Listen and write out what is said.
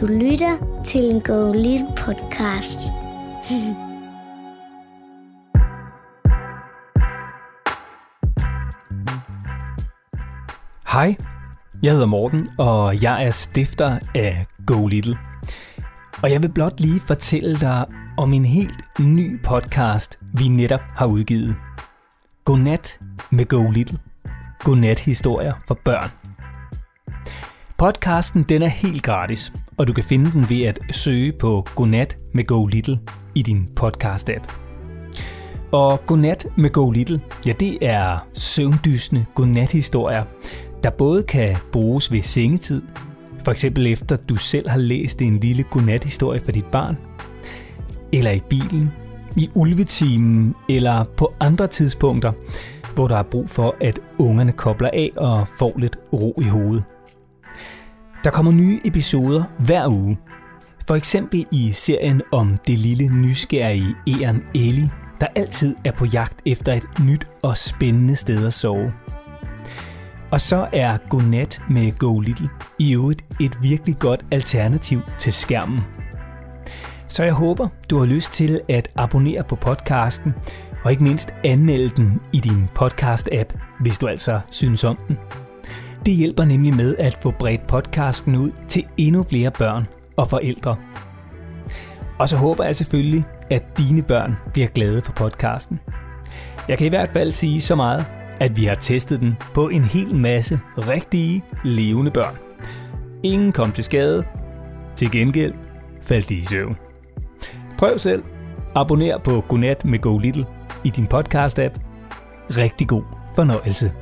Du lytter til en Go Little podcast. Hej, jeg hedder Morten, og jeg er stifter af Go Little. Og jeg vil blot lige fortælle dig om en helt ny podcast, vi netop har udgivet. Godnat med Go Little. Godnat historier for børn. Podcasten den er helt gratis, og du kan finde den ved at søge på Godnat med Go Little i din podcast-app. Og Godnat med Go Little, ja det er søvndysende godnat-historier, der både kan bruges ved sengetid, for eksempel efter du selv har læst en lille godnat-historie for dit barn, eller i bilen, i ulvetimen eller på andre tidspunkter, hvor der er brug for, at ungerne kobler af og får lidt ro i hovedet. Der kommer nye episoder hver uge. For eksempel i serien om det lille nysgerrige Eren Ellie, der altid er på jagt efter et nyt og spændende sted at sove. Og så er Godnat med Go Little i øvrigt et virkelig godt alternativ til skærmen. Så jeg håber, du har lyst til at abonnere på podcasten, og ikke mindst anmelde den i din podcast-app, hvis du altså synes om den. Det hjælper nemlig med at få bredt podcasten ud til endnu flere børn og forældre. Og så håber jeg selvfølgelig, at dine børn bliver glade for podcasten. Jeg kan i hvert fald sige så meget, at vi har testet den på en hel masse rigtige, levende børn. Ingen kom til skade. Til gengæld faldt de i søvn. Prøv selv. Abonner på Godnat med Go Little i din podcast-app. Rigtig god fornøjelse.